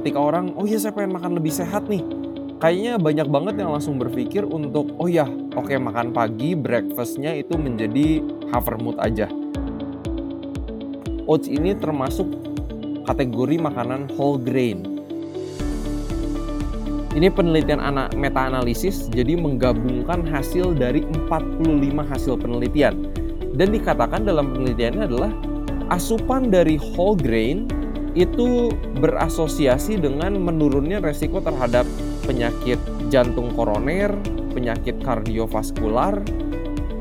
ketika orang, oh iya saya pengen makan lebih sehat nih. Kayaknya banyak banget yang langsung berpikir untuk, oh ya, oke makan pagi, breakfastnya itu menjadi havermood aja. Oats ini termasuk kategori makanan whole grain. Ini penelitian anak meta-analisis, jadi menggabungkan hasil dari 45 hasil penelitian. Dan dikatakan dalam penelitiannya adalah asupan dari whole grain itu berasosiasi dengan menurunnya resiko terhadap penyakit jantung koroner, penyakit kardiovaskular,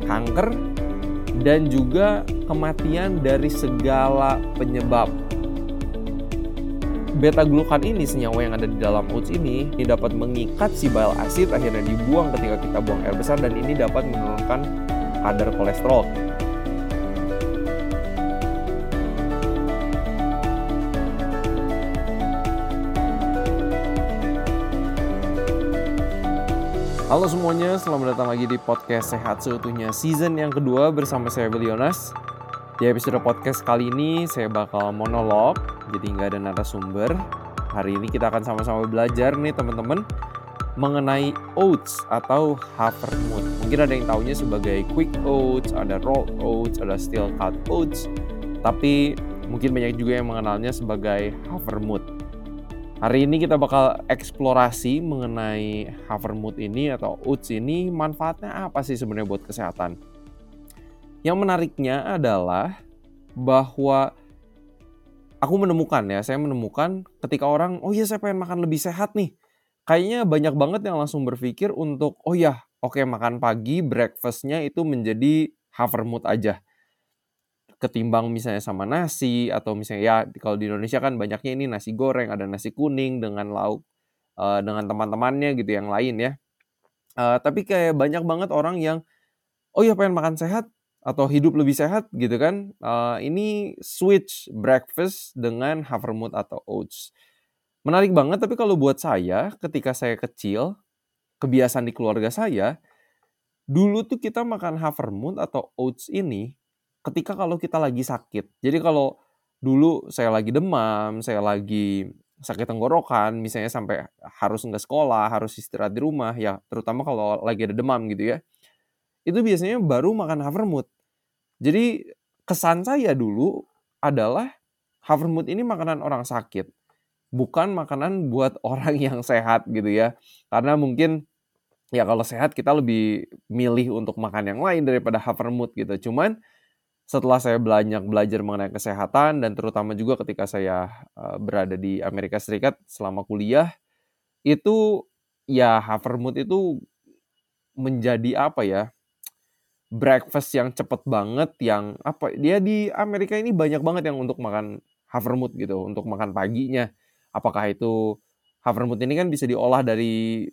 kanker, dan juga kematian dari segala penyebab. Beta glukan ini senyawa yang ada di dalam oats ini, ini dapat mengikat si bile acid akhirnya dibuang ketika kita buang air besar dan ini dapat menurunkan kadar kolesterol. Halo semuanya, selamat datang lagi di podcast Sehat Seutuhnya season yang kedua bersama saya Belionas. Di episode podcast kali ini saya bakal monolog, jadi nggak ada narasumber. Hari ini kita akan sama-sama belajar nih teman-teman mengenai oats atau havermout. Mungkin ada yang taunya sebagai quick oats, ada rolled oats, ada steel cut oats. Tapi mungkin banyak juga yang mengenalnya sebagai havermout. Hari ini kita bakal eksplorasi mengenai Havermout ini atau oats ini manfaatnya apa sih sebenarnya buat kesehatan. Yang menariknya adalah bahwa aku menemukan ya, saya menemukan ketika orang, oh iya saya pengen makan lebih sehat nih. Kayaknya banyak banget yang langsung berpikir untuk, oh ya, oke makan pagi, breakfastnya itu menjadi Havermout aja ketimbang misalnya sama nasi atau misalnya ya kalau di Indonesia kan banyaknya ini nasi goreng ada nasi kuning dengan lauk uh, dengan teman-temannya gitu yang lain ya. Uh, tapi kayak banyak banget orang yang oh ya pengen makan sehat atau hidup lebih sehat gitu kan. Uh, ini switch breakfast dengan havermout atau oats. Menarik banget tapi kalau buat saya ketika saya kecil kebiasaan di keluarga saya dulu tuh kita makan havermout atau oats ini ketika kalau kita lagi sakit. Jadi kalau dulu saya lagi demam, saya lagi sakit tenggorokan, misalnya sampai harus nggak sekolah, harus istirahat di rumah, ya terutama kalau lagi ada demam gitu ya. Itu biasanya baru makan havermout. Jadi kesan saya dulu adalah havermout ini makanan orang sakit, bukan makanan buat orang yang sehat gitu ya. Karena mungkin ya kalau sehat kita lebih milih untuk makan yang lain daripada havermout gitu. Cuman setelah saya banyak belajar mengenai kesehatan dan terutama juga ketika saya uh, berada di Amerika Serikat selama kuliah itu ya Havermout itu menjadi apa ya breakfast yang cepet banget yang apa dia di Amerika ini banyak banget yang untuk makan Havermout gitu untuk makan paginya. Apakah itu Havermout ini kan bisa diolah dari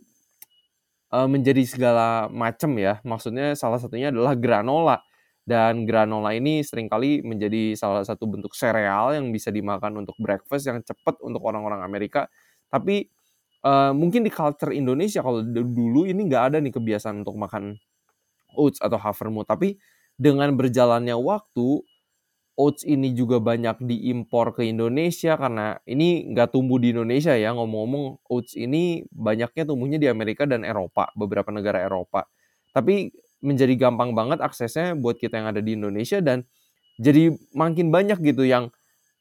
uh, menjadi segala macam ya maksudnya salah satunya adalah granola dan granola ini sering kali menjadi salah satu bentuk sereal yang bisa dimakan untuk breakfast yang cepat untuk orang-orang Amerika. Tapi uh, mungkin di culture Indonesia kalau dulu ini nggak ada nih kebiasaan untuk makan oats atau havermout. Tapi dengan berjalannya waktu, oats ini juga banyak diimpor ke Indonesia karena ini nggak tumbuh di Indonesia ya ngomong-ngomong oats ini banyaknya tumbuhnya di Amerika dan Eropa beberapa negara Eropa tapi menjadi gampang banget aksesnya buat kita yang ada di Indonesia dan jadi makin banyak gitu yang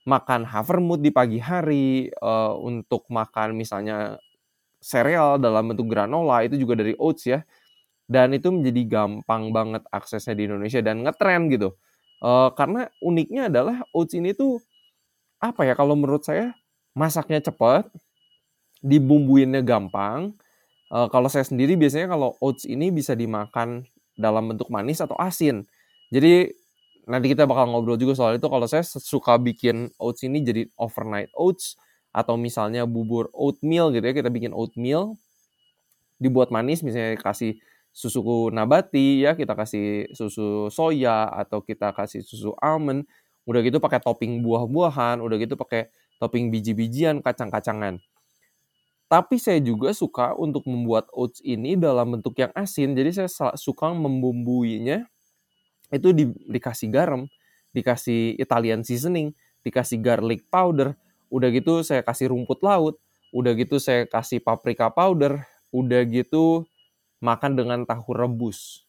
makan havermout di pagi hari uh, untuk makan misalnya sereal dalam bentuk granola itu juga dari oats ya. Dan itu menjadi gampang banget aksesnya di Indonesia dan ngetren gitu. Uh, karena uniknya adalah oats ini tuh apa ya kalau menurut saya masaknya cepat dibumbuinnya gampang. Uh, kalau saya sendiri biasanya kalau oats ini bisa dimakan dalam bentuk manis atau asin. Jadi nanti kita bakal ngobrol juga soal itu. Kalau saya suka bikin oats ini jadi overnight oats atau misalnya bubur oatmeal gitu ya kita bikin oatmeal dibuat manis misalnya kasih susu nabati ya kita kasih susu soya atau kita kasih susu almond udah gitu pakai topping buah-buahan udah gitu pakai topping biji-bijian kacang-kacangan tapi saya juga suka untuk membuat oats ini dalam bentuk yang asin. Jadi saya suka membumbuinya itu di, dikasih garam, dikasih Italian seasoning, dikasih garlic powder. Udah gitu saya kasih rumput laut. udah gitu saya kasih paprika powder, udah gitu makan dengan tahu rebus.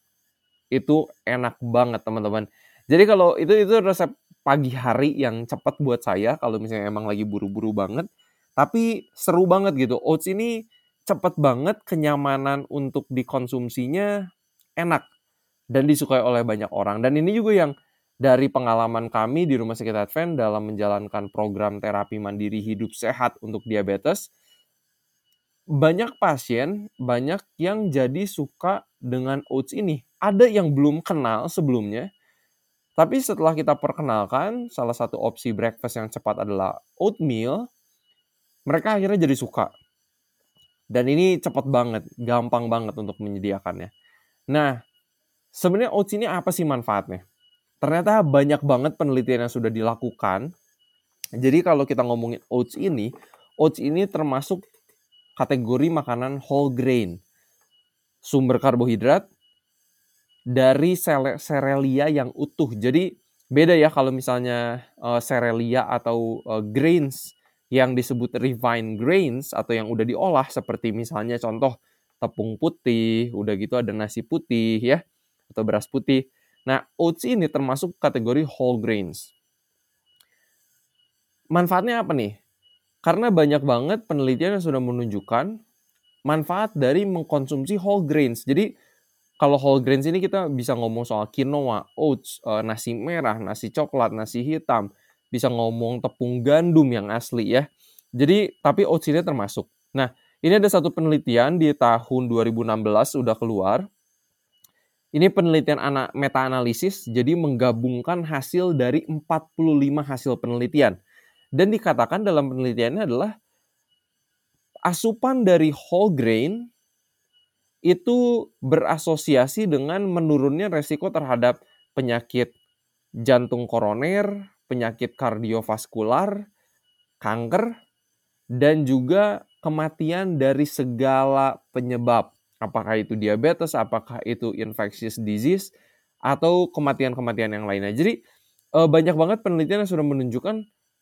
Itu enak banget teman-teman. Jadi kalau itu itu resep pagi hari yang cepat buat saya kalau misalnya emang lagi buru-buru banget. Tapi seru banget gitu. Oats ini cepat banget, kenyamanan untuk dikonsumsinya enak dan disukai oleh banyak orang. Dan ini juga yang dari pengalaman kami di Rumah Sakit Advent dalam menjalankan program terapi mandiri hidup sehat untuk diabetes, banyak pasien, banyak yang jadi suka dengan oats ini. Ada yang belum kenal sebelumnya, tapi setelah kita perkenalkan, salah satu opsi breakfast yang cepat adalah oatmeal, mereka akhirnya jadi suka. Dan ini cepat banget, gampang banget untuk menyediakannya. Nah, sebenarnya oats ini apa sih manfaatnya? Ternyata banyak banget penelitian yang sudah dilakukan. Jadi kalau kita ngomongin oats ini, oats ini termasuk kategori makanan whole grain. Sumber karbohidrat, dari serelia yang utuh. Jadi beda ya kalau misalnya uh, atau uh, grains yang disebut refined grains atau yang udah diolah seperti misalnya contoh tepung putih, udah gitu ada nasi putih ya atau beras putih. Nah, oats ini termasuk kategori whole grains. Manfaatnya apa nih? Karena banyak banget penelitian yang sudah menunjukkan manfaat dari mengkonsumsi whole grains. Jadi kalau whole grains ini kita bisa ngomong soal quinoa, oats, uh, nasi merah, nasi coklat, nasi hitam, bisa ngomong tepung gandum yang asli ya. Jadi tapi oats ini termasuk. Nah, ini ada satu penelitian di tahun 2016 sudah keluar. Ini penelitian anak meta analisis jadi menggabungkan hasil dari 45 hasil penelitian. Dan dikatakan dalam penelitiannya adalah asupan dari whole grain itu berasosiasi dengan menurunnya resiko terhadap penyakit jantung koroner, penyakit kardiovaskular, kanker, dan juga kematian dari segala penyebab. Apakah itu diabetes, apakah itu infectious disease, atau kematian-kematian yang lainnya. Jadi eh, banyak banget penelitian yang sudah menunjukkan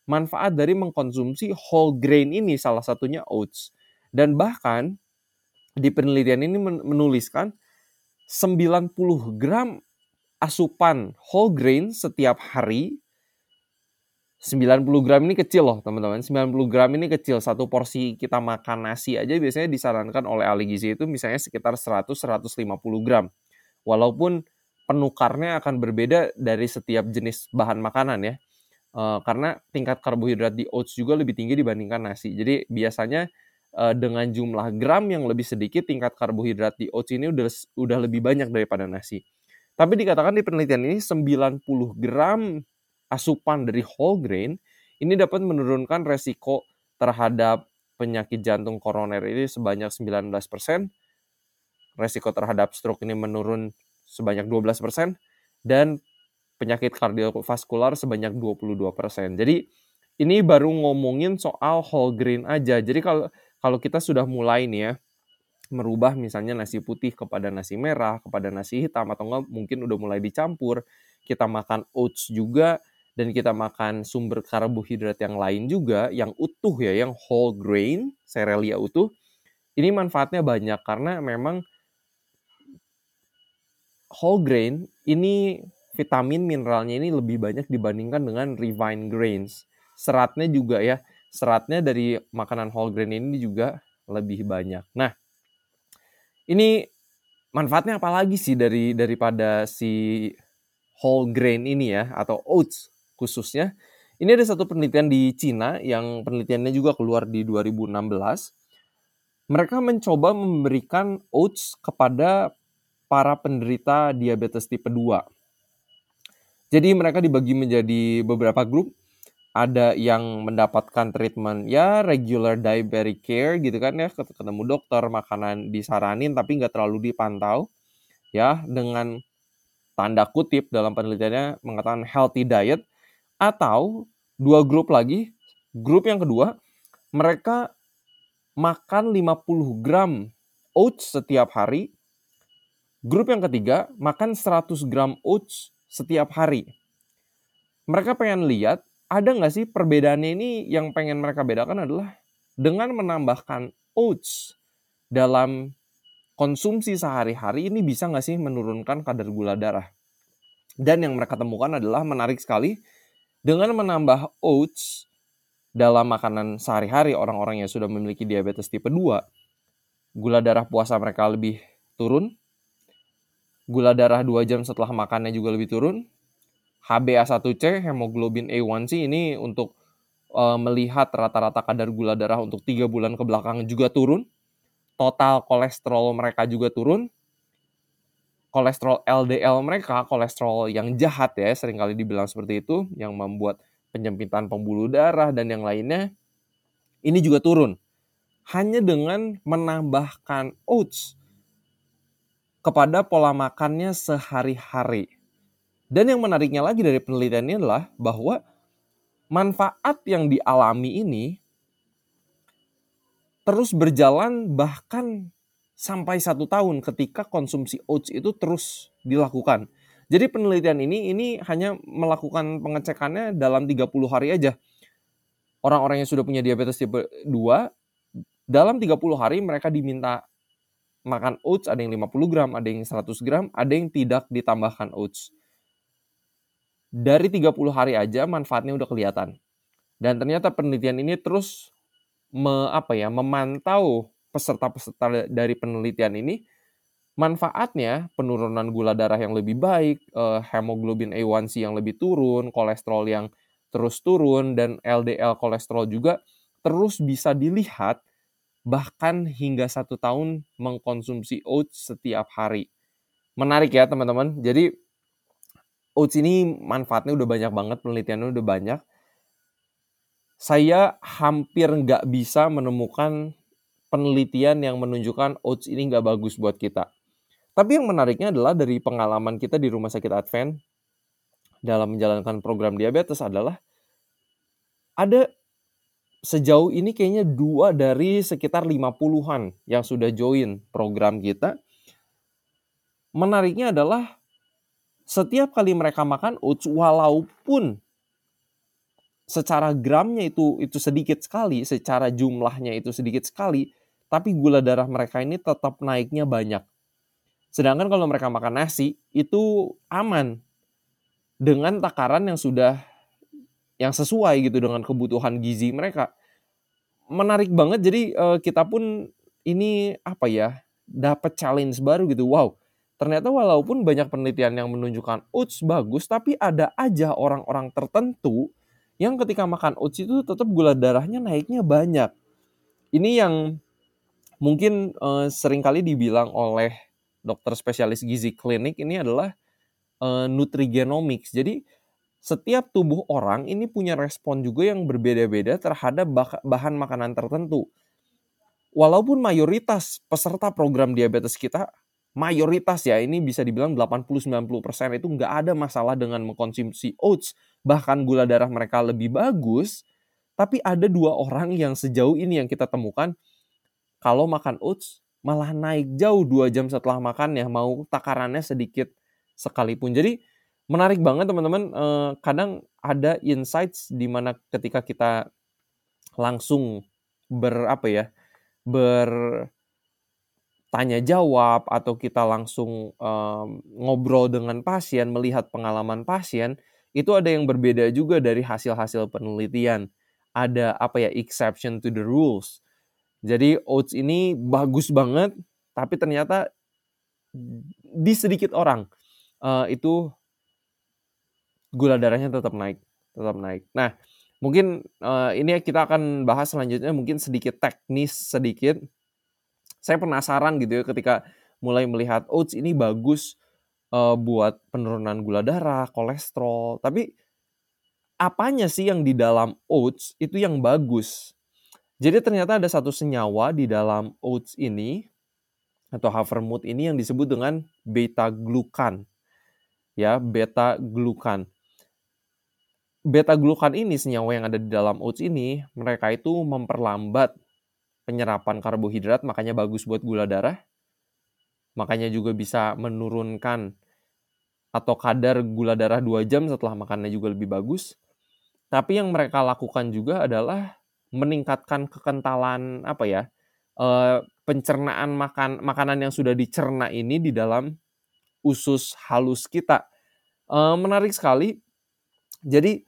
manfaat dari mengkonsumsi whole grain ini, salah satunya oats. Dan bahkan di penelitian ini menuliskan 90 gram asupan whole grain setiap hari 90 gram ini kecil loh teman-teman. 90 gram ini kecil. Satu porsi kita makan nasi aja biasanya disarankan oleh ahli gizi itu misalnya sekitar 100-150 gram. Walaupun penukarnya akan berbeda dari setiap jenis bahan makanan ya. E, karena tingkat karbohidrat di oats juga lebih tinggi dibandingkan nasi. Jadi biasanya uh, dengan jumlah gram yang lebih sedikit tingkat karbohidrat di oats ini udah udah lebih banyak daripada nasi. Tapi dikatakan di penelitian ini 90 gram asupan dari whole grain ini dapat menurunkan resiko terhadap penyakit jantung koroner ini sebanyak 19%, resiko terhadap stroke ini menurun sebanyak 12%, dan penyakit kardiovaskular sebanyak 22%. Jadi ini baru ngomongin soal whole grain aja. Jadi kalau kalau kita sudah mulai nih ya merubah misalnya nasi putih kepada nasi merah, kepada nasi hitam atau enggak mungkin udah mulai dicampur, kita makan oats juga dan kita makan sumber karbohidrat yang lain juga yang utuh ya, yang whole grain, serelia utuh. Ini manfaatnya banyak karena memang whole grain ini vitamin mineralnya ini lebih banyak dibandingkan dengan refined grains. Seratnya juga ya seratnya dari makanan whole grain ini juga lebih banyak. Nah, ini manfaatnya apa lagi sih dari daripada si whole grain ini ya atau oats khususnya? Ini ada satu penelitian di Cina yang penelitiannya juga keluar di 2016. Mereka mencoba memberikan oats kepada para penderita diabetes tipe 2. Jadi mereka dibagi menjadi beberapa grup ada yang mendapatkan treatment ya regular diabetic care gitu kan ya ketemu dokter makanan disaranin tapi nggak terlalu dipantau ya dengan tanda kutip dalam penelitiannya mengatakan healthy diet atau dua grup lagi. Grup yang kedua mereka makan 50 gram oats setiap hari. Grup yang ketiga makan 100 gram oats setiap hari. Mereka pengen lihat ada nggak sih perbedaannya ini? Yang pengen mereka bedakan adalah dengan menambahkan oats dalam konsumsi sehari-hari ini bisa nggak sih menurunkan kadar gula darah? Dan yang mereka temukan adalah menarik sekali dengan menambah oats dalam makanan sehari-hari orang-orang yang sudah memiliki diabetes tipe 2, gula darah puasa mereka lebih turun, gula darah 2 jam setelah makannya juga lebih turun, HbA1c, hemoglobin A1c ini untuk uh, melihat rata-rata kadar gula darah untuk tiga bulan ke belakang juga turun, total kolesterol mereka juga turun, kolesterol LDL mereka, kolesterol yang jahat ya, sering kali dibilang seperti itu, yang membuat penyempitan pembuluh darah dan yang lainnya, ini juga turun. Hanya dengan menambahkan oats kepada pola makannya sehari-hari. Dan yang menariknya lagi dari penelitian ini adalah bahwa manfaat yang dialami ini terus berjalan bahkan sampai satu tahun ketika konsumsi oats itu terus dilakukan. Jadi penelitian ini ini hanya melakukan pengecekannya dalam 30 hari aja. Orang-orang yang sudah punya diabetes tipe 2 dalam 30 hari mereka diminta makan oats ada yang 50 gram, ada yang 100 gram, ada yang tidak ditambahkan oats. Dari 30 hari aja manfaatnya udah kelihatan. Dan ternyata penelitian ini terus me, apa ya, memantau peserta-peserta dari penelitian ini manfaatnya penurunan gula darah yang lebih baik, eh, hemoglobin A1C yang lebih turun, kolesterol yang terus turun dan LDL kolesterol juga terus bisa dilihat bahkan hingga satu tahun mengkonsumsi oats setiap hari. Menarik ya teman-teman. Jadi oats ini manfaatnya udah banyak banget, penelitiannya udah banyak. Saya hampir nggak bisa menemukan penelitian yang menunjukkan oats ini nggak bagus buat kita. Tapi yang menariknya adalah dari pengalaman kita di Rumah Sakit Advent dalam menjalankan program diabetes adalah ada sejauh ini kayaknya dua dari sekitar 50-an yang sudah join program kita. Menariknya adalah setiap kali mereka makan oats walaupun secara gramnya itu itu sedikit sekali, secara jumlahnya itu sedikit sekali, tapi gula darah mereka ini tetap naiknya banyak. Sedangkan kalau mereka makan nasi itu aman dengan takaran yang sudah yang sesuai gitu dengan kebutuhan gizi mereka. Menarik banget jadi uh, kita pun ini apa ya dapat challenge baru gitu. Wow, ternyata walaupun banyak penelitian yang menunjukkan oats bagus, tapi ada aja orang-orang tertentu yang ketika makan oats itu tetap gula darahnya naiknya banyak. Ini yang mungkin uh, sering kali dibilang oleh dokter spesialis gizi klinik ini adalah uh, nutrigenomics. Jadi setiap tubuh orang ini punya respon juga yang berbeda-beda terhadap bahan makanan tertentu. Walaupun mayoritas peserta program diabetes kita mayoritas ya ini bisa dibilang 80-90% itu nggak ada masalah dengan mengkonsumsi oats bahkan gula darah mereka lebih bagus tapi ada dua orang yang sejauh ini yang kita temukan kalau makan oats malah naik jauh dua jam setelah makan ya mau takarannya sedikit sekalipun. Jadi menarik banget teman-teman. Eh, kadang ada insights di mana ketika kita langsung ber apa ya bertanya jawab atau kita langsung um, ngobrol dengan pasien melihat pengalaman pasien itu ada yang berbeda juga dari hasil-hasil penelitian ada apa ya exception to the rules jadi oats ini bagus banget, tapi ternyata di sedikit orang uh, itu gula darahnya tetap naik, tetap naik. Nah, mungkin uh, ini kita akan bahas selanjutnya mungkin sedikit teknis sedikit. Saya penasaran gitu ya ketika mulai melihat oats ini bagus uh, buat penurunan gula darah, kolesterol, tapi apanya sih yang di dalam oats itu yang bagus? Jadi ternyata ada satu senyawa di dalam oats ini atau havermut ini yang disebut dengan beta glukan. Ya, beta glukan. Beta glukan ini senyawa yang ada di dalam oats ini, mereka itu memperlambat penyerapan karbohidrat, makanya bagus buat gula darah. Makanya juga bisa menurunkan atau kadar gula darah 2 jam setelah makannya juga lebih bagus. Tapi yang mereka lakukan juga adalah meningkatkan kekentalan apa ya uh, pencernaan makan makanan yang sudah dicerna ini di dalam usus halus kita. Uh, menarik sekali. Jadi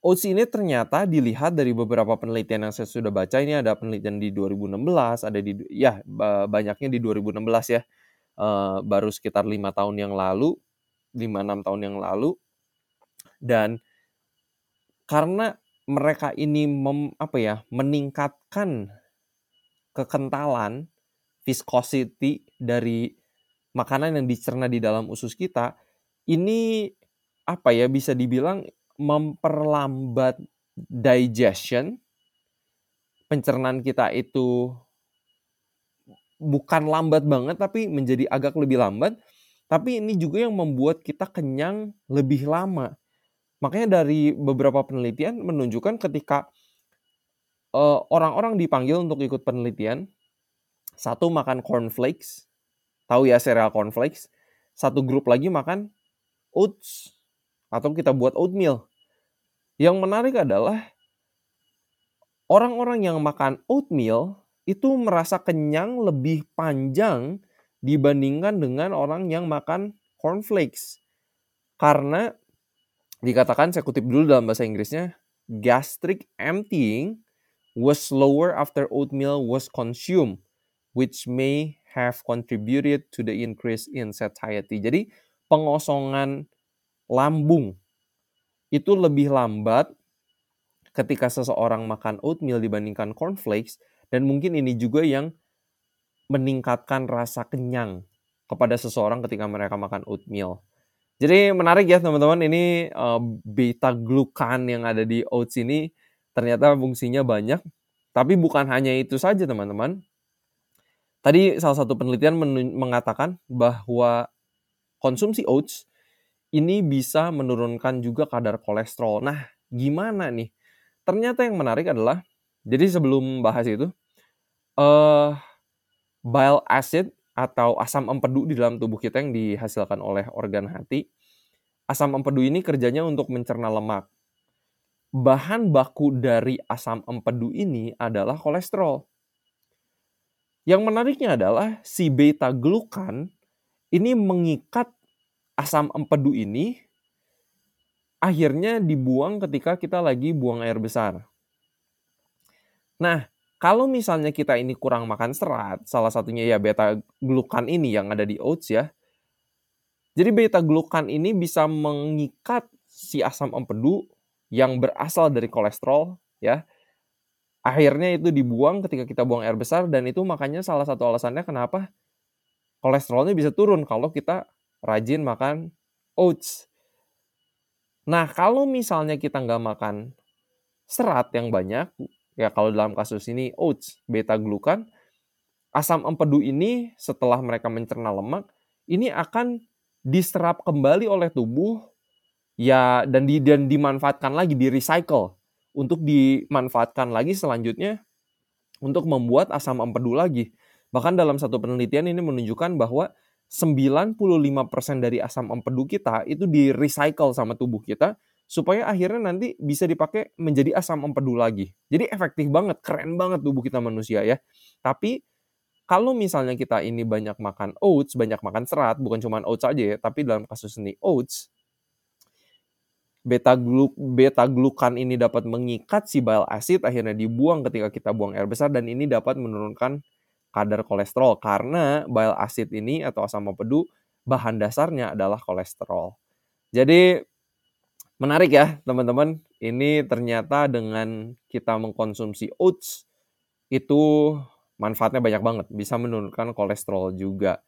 oats ini ternyata dilihat dari beberapa penelitian yang saya sudah baca ini ada penelitian di 2016, ada di ya banyaknya di 2016 ya. Uh, baru sekitar lima tahun yang lalu, lima enam tahun yang lalu, dan karena mereka ini mem, apa ya meningkatkan kekentalan viscosity dari makanan yang dicerna di dalam usus kita ini apa ya bisa dibilang memperlambat digestion. Pencernaan kita itu bukan lambat banget tapi menjadi agak lebih lambat. Tapi ini juga yang membuat kita kenyang lebih lama makanya dari beberapa penelitian menunjukkan ketika eh, orang-orang dipanggil untuk ikut penelitian satu makan cornflakes, tahu ya cereal cornflakes. Satu grup lagi makan oats atau kita buat oatmeal. Yang menarik adalah orang-orang yang makan oatmeal itu merasa kenyang lebih panjang dibandingkan dengan orang yang makan cornflakes. Karena dikatakan saya kutip dulu dalam bahasa Inggrisnya gastric emptying was slower after oatmeal was consumed which may have contributed to the increase in satiety. Jadi pengosongan lambung itu lebih lambat ketika seseorang makan oatmeal dibandingkan cornflakes dan mungkin ini juga yang meningkatkan rasa kenyang kepada seseorang ketika mereka makan oatmeal. Jadi menarik ya teman-teman ini uh, beta glukan yang ada di oats ini ternyata fungsinya banyak. Tapi bukan hanya itu saja teman-teman. Tadi salah satu penelitian mengatakan bahwa konsumsi oats ini bisa menurunkan juga kadar kolesterol. Nah, gimana nih? Ternyata yang menarik adalah, jadi sebelum bahas itu, uh, bile acid atau asam empedu di dalam tubuh kita yang dihasilkan oleh organ hati, asam empedu ini kerjanya untuk mencerna lemak. Bahan baku dari asam empedu ini adalah kolesterol. Yang menariknya adalah si beta glukan ini mengikat asam empedu ini akhirnya dibuang ketika kita lagi buang air besar. Nah, kalau misalnya kita ini kurang makan serat, salah satunya ya beta glukan ini yang ada di oats ya. Jadi beta glukan ini bisa mengikat si asam empedu yang berasal dari kolesterol ya akhirnya itu dibuang ketika kita buang air besar dan itu makanya salah satu alasannya kenapa kolesterolnya bisa turun kalau kita rajin makan oats. Nah kalau misalnya kita nggak makan serat yang banyak, ya kalau dalam kasus ini oats, beta glukan, asam empedu ini setelah mereka mencerna lemak, ini akan diserap kembali oleh tubuh ya dan di dan dimanfaatkan lagi di recycle untuk dimanfaatkan lagi selanjutnya untuk membuat asam empedu lagi. Bahkan dalam satu penelitian ini menunjukkan bahwa 95% dari asam empedu kita itu di recycle sama tubuh kita supaya akhirnya nanti bisa dipakai menjadi asam empedu lagi. Jadi efektif banget, keren banget tubuh kita manusia ya. Tapi kalau misalnya kita ini banyak makan oats, banyak makan serat, bukan cuma oats aja ya, tapi dalam kasus ini oats, beta gluk beta glukan ini dapat mengikat si bile acid akhirnya dibuang ketika kita buang air besar dan ini dapat menurunkan kadar kolesterol karena bile acid ini atau asam empedu bahan dasarnya adalah kolesterol. Jadi menarik ya teman-teman. Ini ternyata dengan kita mengkonsumsi oats itu manfaatnya banyak banget, bisa menurunkan kolesterol juga.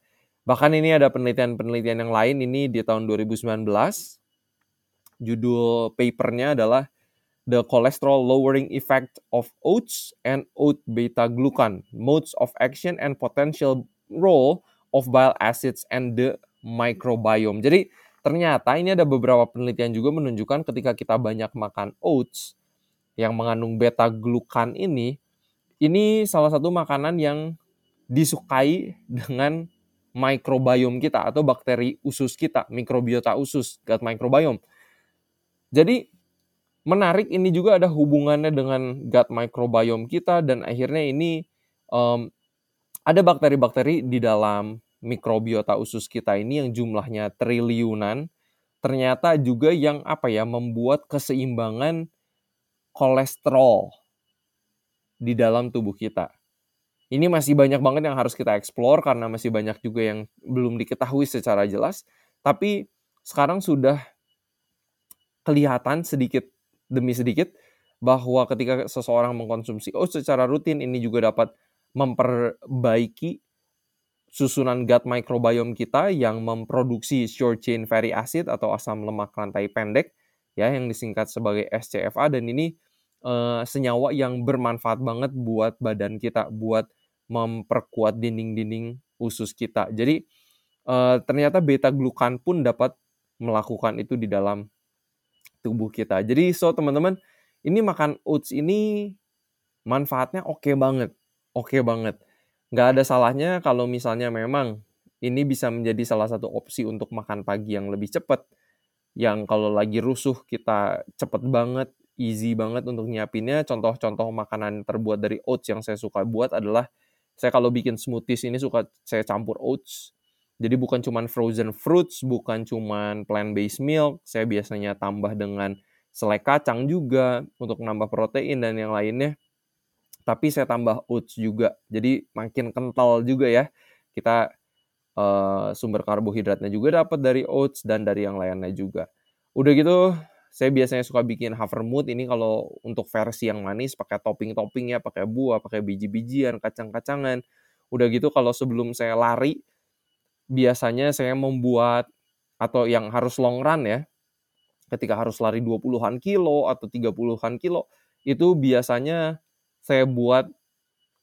Bahkan ini ada penelitian-penelitian yang lain ini di tahun 2019 Judul papernya adalah The Cholesterol Lowering Effect of Oats and Oat Beta Glucan, Modes of Action and Potential Role of Bile Acids and the Microbiome. Jadi ternyata ini ada beberapa penelitian juga menunjukkan ketika kita banyak makan oats yang mengandung beta glukan ini, ini salah satu makanan yang disukai dengan microbiome kita atau bakteri usus kita, mikrobiota usus, gut microbiome. Jadi menarik ini juga ada hubungannya dengan gut microbiome kita dan akhirnya ini um, ada bakteri-bakteri di dalam mikrobiota usus kita ini yang jumlahnya triliunan ternyata juga yang apa ya membuat keseimbangan kolesterol di dalam tubuh kita. Ini masih banyak banget yang harus kita explore karena masih banyak juga yang belum diketahui secara jelas. Tapi sekarang sudah kelihatan sedikit demi sedikit bahwa ketika seseorang mengkonsumsi oats secara rutin ini juga dapat memperbaiki susunan gut microbiome kita yang memproduksi short chain fatty acid atau asam lemak rantai pendek ya yang disingkat sebagai SCFA dan ini uh, senyawa yang bermanfaat banget buat badan kita buat memperkuat dinding-dinding usus kita. Jadi uh, ternyata beta glukan pun dapat melakukan itu di dalam tubuh kita. Jadi so teman-teman, ini makan oats ini manfaatnya oke okay banget. Oke okay banget. Nggak ada salahnya kalau misalnya memang ini bisa menjadi salah satu opsi untuk makan pagi yang lebih cepat. Yang kalau lagi rusuh kita cepet banget, easy banget untuk nyiapinnya. Contoh-contoh makanan terbuat dari oats yang saya suka buat adalah saya kalau bikin smoothies ini suka saya campur oats. Jadi bukan cuma frozen fruits, bukan cuma plant-based milk, saya biasanya tambah dengan selai kacang juga untuk nambah protein dan yang lainnya. Tapi saya tambah oats juga, jadi makin kental juga ya. Kita uh, sumber karbohidratnya juga dapat dari oats dan dari yang lainnya juga. Udah gitu, saya biasanya suka bikin havermut ini kalau untuk versi yang manis pakai topping-topping ya, pakai buah, pakai biji-bijian, kacang-kacangan. Udah gitu kalau sebelum saya lari biasanya saya membuat atau yang harus long run ya. Ketika harus lari 20-an kilo atau 30-an kilo, itu biasanya saya buat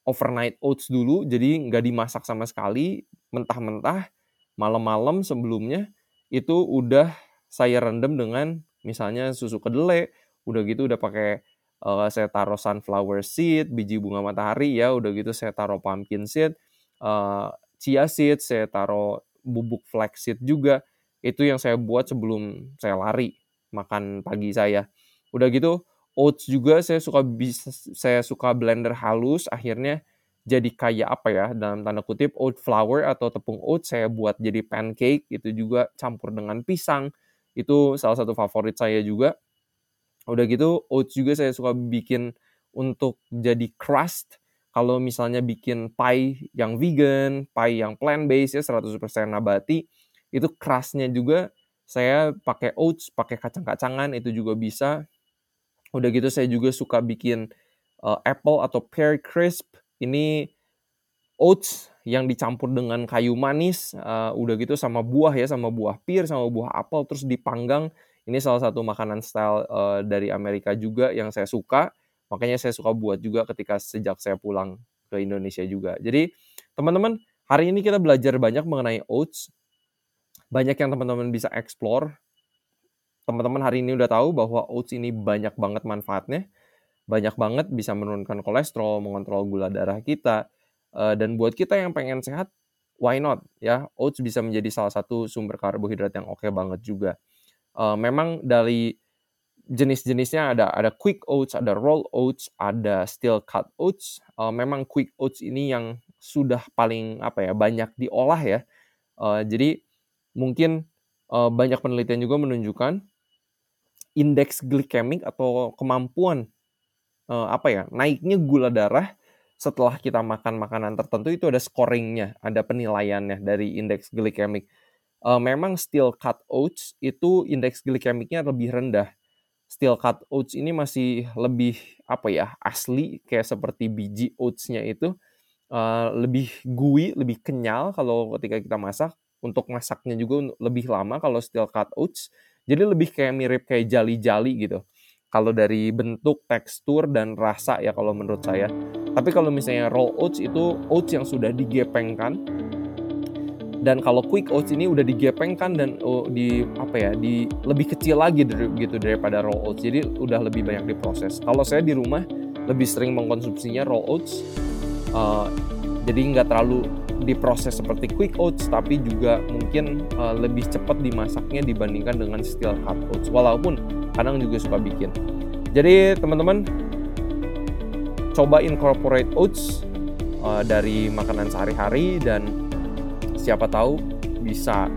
overnight oats dulu, jadi nggak dimasak sama sekali, mentah-mentah, malam-malam sebelumnya, itu udah saya rendam dengan misalnya susu kedelai udah gitu udah pakai uh, saya taruh sunflower seed biji bunga matahari ya udah gitu saya taruh pumpkin seed uh, chia seed saya taruh bubuk flaxseed juga itu yang saya buat sebelum saya lari makan pagi saya. Udah gitu oats juga saya suka bisa saya suka blender halus akhirnya jadi kayak apa ya dalam tanda kutip oat flour atau tepung oats saya buat jadi pancake itu juga campur dengan pisang itu salah satu favorit saya juga. Udah gitu oats juga saya suka bikin untuk jadi crust. Kalau misalnya bikin pie yang vegan, pie yang plant based ya 100% nabati, itu crustnya juga saya pakai oats, pakai kacang-kacangan itu juga bisa. Udah gitu saya juga suka bikin uh, apple atau pear crisp. Ini oats yang dicampur dengan kayu manis, uh, udah gitu sama buah ya, sama buah pir, sama buah apel, terus dipanggang. Ini salah satu makanan style uh, dari Amerika juga yang saya suka. Makanya saya suka buat juga ketika sejak saya pulang ke Indonesia juga. Jadi teman-teman, hari ini kita belajar banyak mengenai oats. Banyak yang teman-teman bisa explore. Teman-teman hari ini udah tahu bahwa oats ini banyak banget manfaatnya. Banyak banget bisa menurunkan kolesterol, mengontrol gula darah kita, Uh, dan buat kita yang pengen sehat, why not ya? Oats bisa menjadi salah satu sumber karbohidrat yang oke okay banget juga. Uh, memang dari jenis-jenisnya ada ada quick oats, ada roll oats, ada steel cut oats. Uh, memang quick oats ini yang sudah paling apa ya banyak diolah ya. Jadi mungkin banyak penelitian juga menunjukkan indeks glikemik atau kemampuan uh, apa ya naiknya gula darah setelah kita makan makanan tertentu itu ada scoringnya, ada penilaiannya dari indeks glikemik. Uh, memang steel cut oats itu indeks glikemiknya lebih rendah. Steel cut oats ini masih lebih apa ya asli kayak seperti biji oatsnya itu uh, lebih gooey, lebih kenyal kalau ketika kita masak. Untuk masaknya juga lebih lama kalau steel cut oats. Jadi lebih kayak mirip kayak jali-jali gitu kalau dari bentuk, tekstur, dan rasa ya kalau menurut saya. Tapi kalau misalnya roll oats itu oats yang sudah digepengkan. Dan kalau quick oats ini udah digepengkan dan oh, di apa ya di lebih kecil lagi dari, gitu daripada roll oats. Jadi udah lebih banyak diproses. Kalau saya di rumah lebih sering mengkonsumsinya roll oats. Uh, jadi nggak terlalu diproses seperti quick oats tapi juga mungkin uh, lebih cepat dimasaknya dibandingkan dengan steel cut oats. Walaupun kadang juga suka bikin. Jadi teman-teman coba incorporate oats uh, dari makanan sehari-hari dan siapa tahu bisa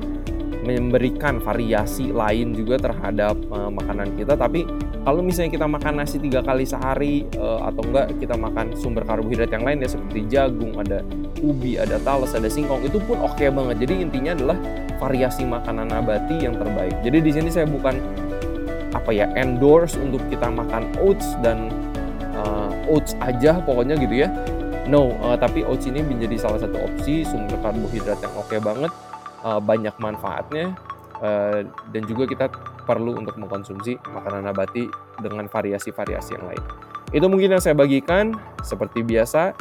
memberikan variasi lain juga terhadap uh, makanan kita. Tapi kalau misalnya kita makan nasi tiga kali sehari uh, atau enggak kita makan sumber karbohidrat yang lain ya seperti jagung ada ubi ada talas ada singkong itu pun oke okay banget. Jadi intinya adalah variasi makanan nabati yang terbaik. Jadi di sini saya bukan apa ya endorse untuk kita makan oats dan uh, oats aja pokoknya gitu ya. No uh, tapi oats ini menjadi salah satu opsi sumber karbohidrat yang oke okay banget uh, banyak manfaatnya uh, dan juga kita perlu untuk mengkonsumsi makanan nabati dengan variasi-variasi yang lain. Itu mungkin yang saya bagikan. Seperti biasa,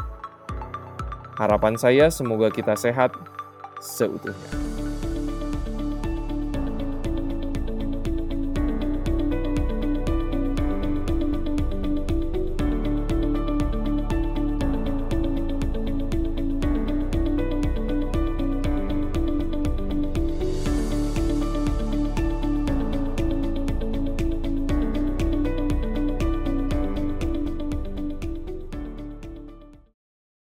harapan saya semoga kita sehat seutuhnya.